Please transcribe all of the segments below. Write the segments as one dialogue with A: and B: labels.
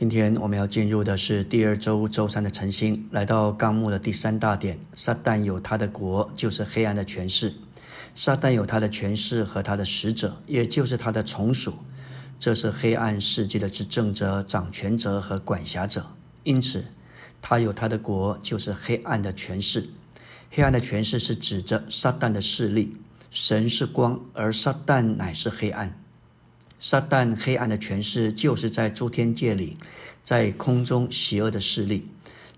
A: 今天我们要进入的是第二周周三的晨星，来到纲目的第三大点。撒旦有他的国，就是黑暗的权势；撒旦有他的权势和他的使者，也就是他的从属。这是黑暗世界的执政者、掌权者和管辖者。因此，他有他的国，就是黑暗的权势。黑暗的权势是指着撒旦的势力。神是光，而撒旦乃是黑暗。撒旦黑暗的权势，就是在诸天界里，在空中邪恶的势力。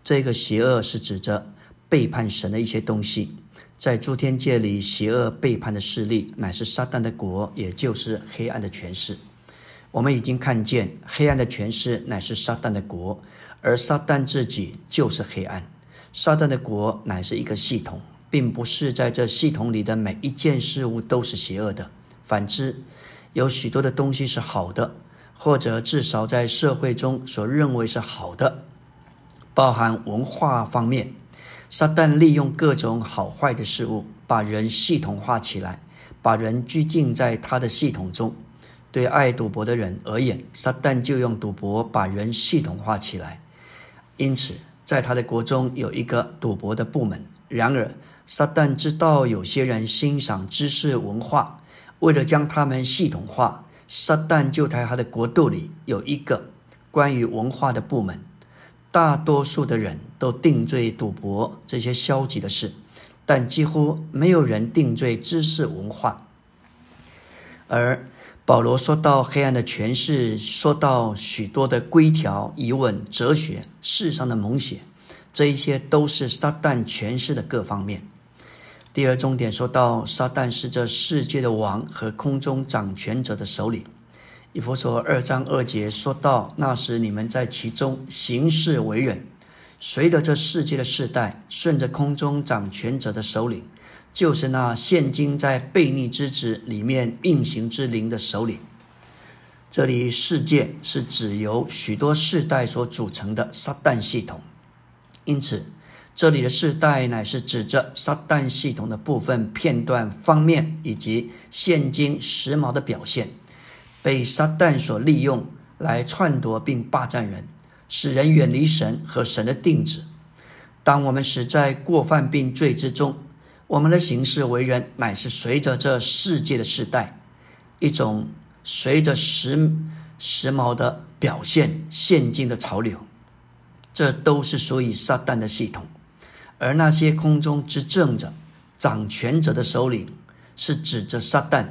A: 这个邪恶是指着背叛神的一些东西。在诸天界里，邪恶背叛的势力，乃是撒旦的国，也就是黑暗的权势。我们已经看见，黑暗的权势乃是撒旦的国，而撒旦自己就是黑暗。撒旦的国乃是一个系统，并不是在这系统里的每一件事物都是邪恶的。反之，有许多的东西是好的，或者至少在社会中所认为是好的，包含文化方面。撒旦利用各种好坏的事物，把人系统化起来，把人拘禁在他的系统中。对爱赌博的人而言，撒旦就用赌博把人系统化起来。因此，在他的国中有一个赌博的部门。然而，撒旦知道有些人欣赏知识文化。为了将他们系统化，撒旦就在他的国度里有一个关于文化的部门。大多数的人都定罪赌博这些消极的事，但几乎没有人定罪知识文化。而保罗说到黑暗的权势，说到许多的规条、疑问、哲学、世上的蒙险，这一些都是撒旦权势的各方面。第二重点说到，撒旦是这世界的王和空中掌权者的首领。以弗所二章二节说到，那时你们在其中行事为人，随着这世界的世代，顺着空中掌权者的首领，就是那现今在悖逆之子里面运行之灵的首领。这里世界是指由许多世代所组成的撒旦系统，因此。这里的世代乃是指着撒旦系统的部分片段方面，以及现今时髦的表现，被撒旦所利用来篡夺并霸占人，使人远离神和神的定旨。当我们死在过犯并罪之中，我们的行事为人乃是随着这世界的世代，一种随着时时髦的表现现今的潮流，这都是属于撒旦的系统。而那些空中执政者、掌权者的首领，是指着撒旦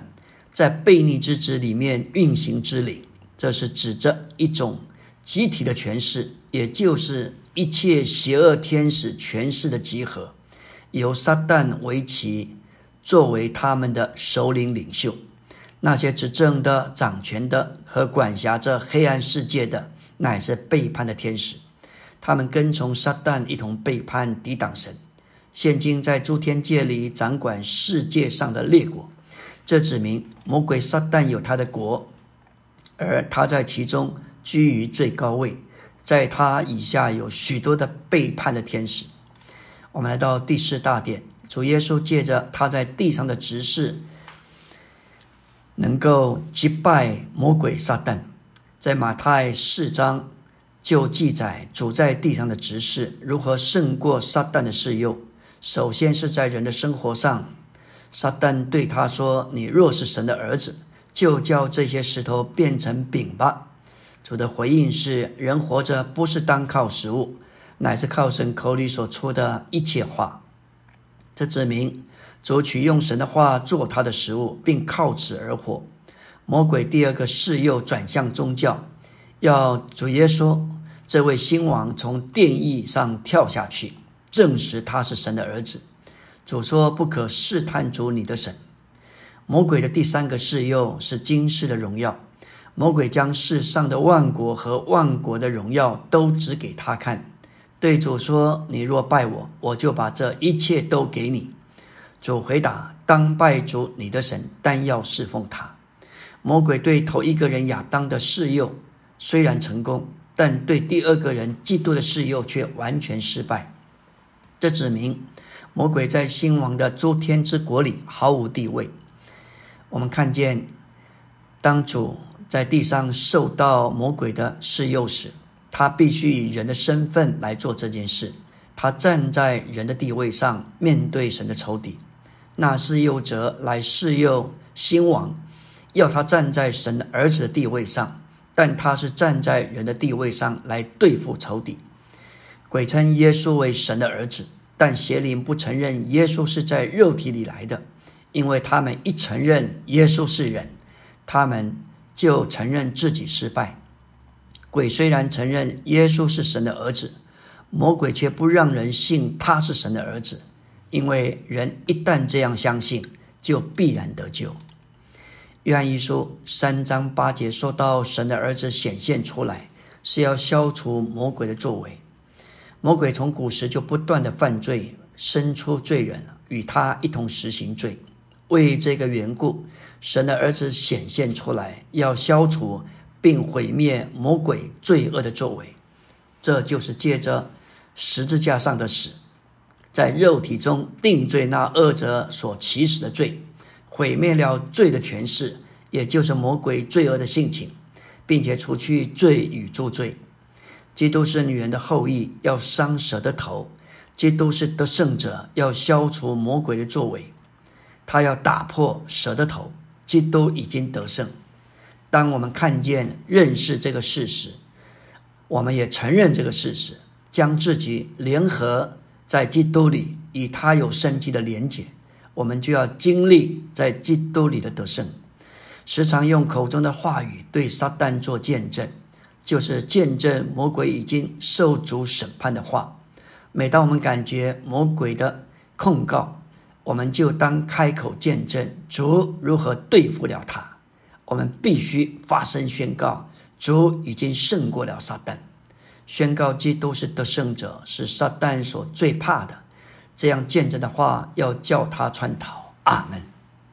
A: 在悖逆之子里面运行之灵，这是指着一种集体的权势，也就是一切邪恶天使权势的集合，由撒旦为其作为他们的首领领袖。那些执政的、掌权的和管辖着黑暗世界的，乃是背叛的天使。他们跟从撒旦一同背叛、抵挡神，现今在诸天界里掌管世界上的列国。这指明魔鬼撒旦有他的国，而他在其中居于最高位，在他以下有许多的背叛的天使。我们来到第四大点，主耶稣借着他在地上的执事，能够击败魔鬼撒旦，在马太四章。就记载主在地上的执事如何胜过撒旦的试诱。首先是在人的生活上，撒旦对他说：“你若是神的儿子，就叫这些石头变成饼吧。”主的回应是：人活着不是单靠食物，乃是靠神口里所出的一切话。这指明主取用神的话做他的食物，并靠此而活。魔鬼第二个试诱转向宗教。要主耶稣这位新王从殿翼上跳下去，证实他是神的儿子。主说：“不可试探主你的神。”魔鬼的第三个试诱是今世的荣耀。魔鬼将世上的万国和万国的荣耀都指给他看，对主说：“你若拜我，我就把这一切都给你。”主回答：“当拜主你的神，但要侍奉他。”魔鬼对头一个人亚当的试诱。虽然成功，但对第二个人嫉妒的事诱却完全失败。这指明魔鬼在新王的诸天之国里毫无地位。我们看见，当主在地上受到魔鬼的试诱时，他必须以人的身份来做这件事。他站在人的地位上，面对神的仇敌。那是诱者来试诱新王，要他站在神的儿子的地位上，但他是站在人的地位上来对付仇敌。鬼称耶稣为神的儿子，但邪灵不承认耶稣是在肉体里来的，因为他们一承认耶稣是人，他们就承认自己失败。鬼虽然承认耶稣是神的儿子，魔鬼却不让人信他是神的儿子。因为人一旦这样相信，就必然得救。约翰一书三章八节说到，神的儿子显现出来，是要消除魔鬼的作为。魔鬼从古时就不断的犯罪，生出罪人与他一同实行罪。为这个缘故，神的儿子显现出来，要消除并毁灭魔鬼罪恶的作为。这就是借着十字架上的死。在肉体中定罪那恶者所起始的罪，毁灭了罪的权势，也就是魔鬼罪恶的性情，并且除去罪与诸罪。基督是女人的后裔，要伤蛇的头；基督是得胜者，要消除魔鬼的作为。他要打破蛇的头。基督已经得胜。当我们看见、认识这个事实，我们也承认这个事实，将自己联合。在基督里，与他有生机的连结，我们就要经历在基督里的得胜。时常用口中的话语对撒旦做见证，就是见证魔鬼已经受主审判的话。每当我们感觉魔鬼的控告，我们就当开口见证主如何对付了他。我们必须发声宣告，主已经胜过了撒旦。宣告基督是得胜者，是撒旦所最怕的。这样见证的话，要叫他穿逃。阿门。